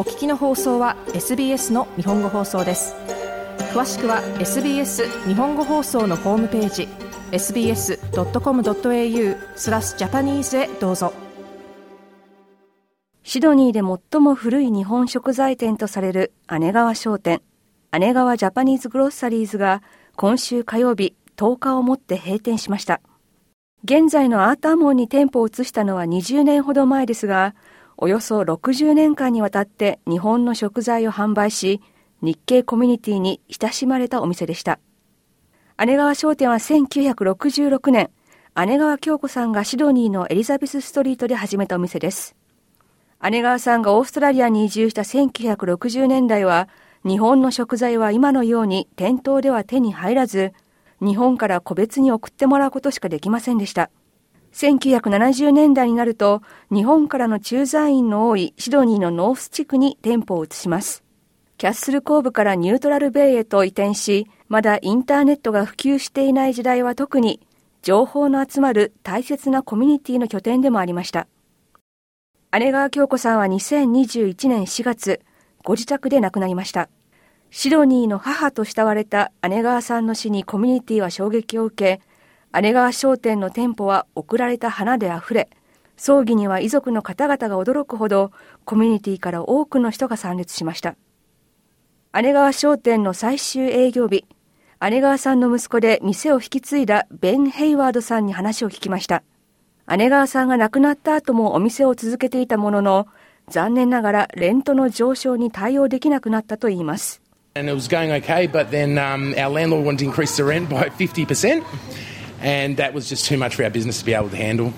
お聞きの放送は SBS の日本語放送です。詳しくは SBS 日本語放送のホームページ sbs.com.au スラスジャパニーズへどうぞ。シドニーで最も古い日本食材店とされる姉川商店姉川ジャパニーズグロッサリーズが今週火曜日10日をもって閉店しました。現在のアーターモンに店舗を移したのは20年ほど前ですがおよそ60年間にわたって日本の食材を販売し日系コミュニティに親しまれたお店でした姉川商店は1966年姉川京子さんがシドニーのエリザベスストリートで始めたお店です姉川さんがオーストラリアに移住した1960年代は、日本の食材は今のように店頭では手に入らず、日本から個別に送ってもらうことしかできませんでした。1970年代になると、日本からの駐在員の多いシドニーのノース地区に店舗を移します。キャッスルコーブからニュートラルベイへと移転し、まだインターネットが普及していない時代は特に、情報の集まる大切なコミュニティの拠点でもありました。姉川京子さんは2021年4月、ご自宅で亡くなりました。シドニーの母と慕われた姉川さんの死にコミュニティは衝撃を受け、姉川商店の店舗は送られた花であふれ、葬儀には遺族の方々が驚くほど、コミュニティから多くの人が参列しました。姉川商店の最終営業日、姉川さんの息子で店を引き継いだベン・ヘイワードさんに話を聞きました。姉川さんが亡くなった後もお店を続けていたものの、残念ながらレントの上昇に対応できなくなったといいます。And it was going okay, but then um, our landlord wanted to increase the rent by 50%, and that was just too much for our business to be able to handle.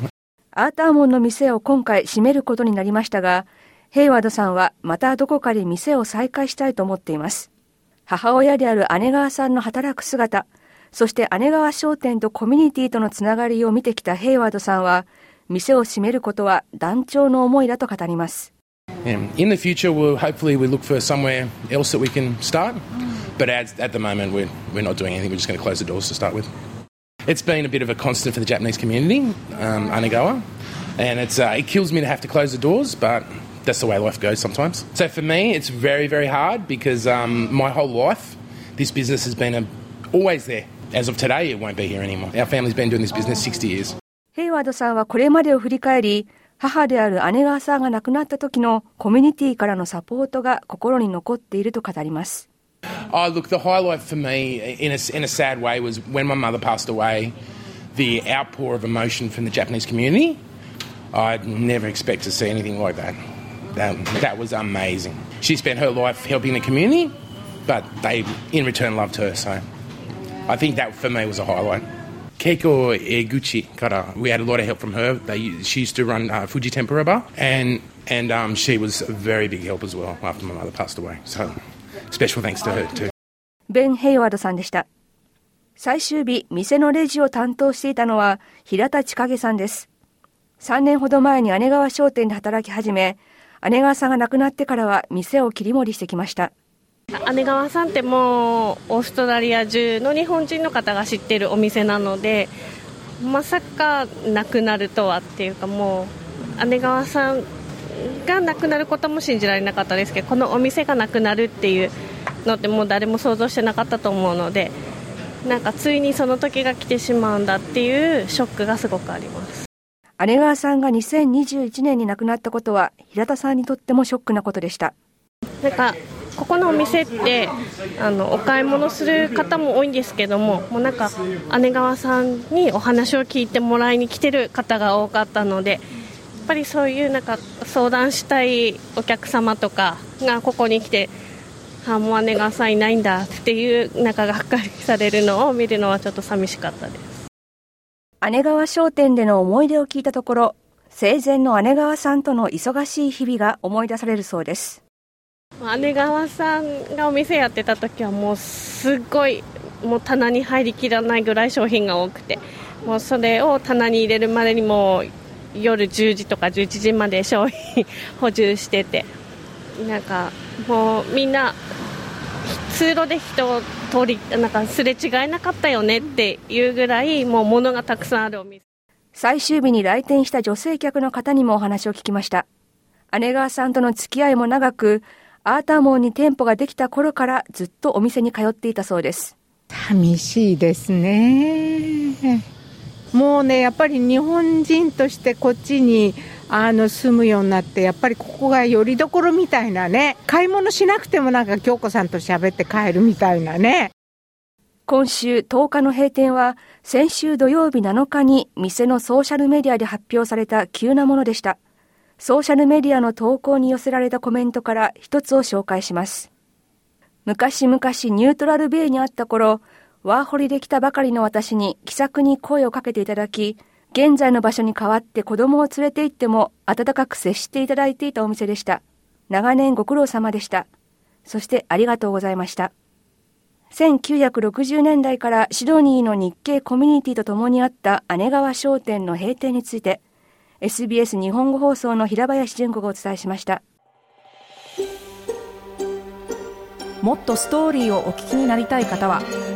アーターモンの店を今回閉めることになりましたが、ヘイワードさんはまたどこかで店を再開したいと思っています。母親である姉川さんの働く姿、そして姉川商店とコミュニティとのつながりを見てきたヘイワードさんは、店を閉めることは団長の思いだと語ります。In the future, we'll hopefully we look for somewhere else that we can start. But at, at the moment, we're, we're not doing anything. We're just going to close the doors to start with. It's been a bit of a constant for the Japanese community, um, Anagawa. And it's, uh, it kills me to have to close the doors, but that's the way life goes sometimes. So for me, it's very, very hard because um, my whole life, this business has been a, always there. As of today, it won't be here anymore. Our family's been doing this business 60 years. ヘイワードさんはこれまでを振り返り、母である姉川さんが亡くなった時のコミュニティからのサポートが心に残っていると語ります。 Oh, look, the highlight for me, in a, in a sad way, was when my mother passed away, the outpour of emotion from the Japanese community. I'd never expect to see anything like that. That, that was amazing. She spent her life helping the community, but they, in return, loved her, so. I think that for me was a highlight. Keiko Eguchi we had a lot of help from her. They, she used to run uh, Fuji Tempura Bar, and and um, she was a very big help as well after my mother passed away. So special thanks to her too. ベン・ヘイワードさんでした。最終日、店のレジを担当していたのは平田千景さんです。3年ほど前に姉川商店で働き始め、姉川さんが亡くなってからは店を切り盛りしてきました。姉川さんってもうオーストラリア中の日本人の方が知ってるお店なのでまさかなくなるとはっていうかもう姉川さんがなくなることも信じられなかったですけどこのお店がなくなるっていうのってもう誰も想像してなかったと思うのでなんかついにその時が来てしまうんだっていうショックがすごくあります。姉川さんが2021年に亡くなったことは平田さんにとってもショックなことでした。なんかここのお店ってあのお買い物する方も多いんですけどももうなんか姉川さんにお話を聞いてもらいに来てる方が多かったのでぱりそういうなんか相談したいお客様とかがここに来てあもう姉川さんいないんだっていうなんかがっかりされるのを見るのはちょっと寂しかったです。姉川商店での思い出を聞いたところ生前の姉川さんとの忙しい日々が思い出されるそうです。姉川さんがお店やってた時はもうすごいもう棚に入りきらないぐらい商品が多くてもうそれを棚に入れるまでにも夜10時とか11時まで商品補充しててなんかもうみんな通路で人を通りなんかすれ違えなかったよねっていうぐらいもう物がたくさんあるお店最終日に来店した女性客の方にもお話を聞きました姉川さんとの付き合いも長く、アーターモンに店舗ができた頃からずっとお店に通っていたそうです。寂しいですね。もうね、やっぱり日本人としてこっちにあの住むようになって、やっぱりここがよりどころみたいなね、買い物しなくてもなんか京子さんと喋って帰るみたいなね。今週10日の閉店は、先週土曜日7日に店のソーシャルメディアで発表された急なものでした。ソーシャルメディアの投稿に寄せられたコメントから一つを紹介します。昔々ニュートラルベイにあった頃、ワーホリで来たばかりの私に気さくに声をかけていただき、現在の場所に代わって子供を連れて行っても温かく接していただいていたお店でした。長年ご苦労様でした。そしてありがとうございました。1960年代からシドニーの日系コミュニティと共にあった姉川商店の閉店について、SBS 日本語放送の平林純子がお伝えしました。もっとストーリーをお聞きになりたい方は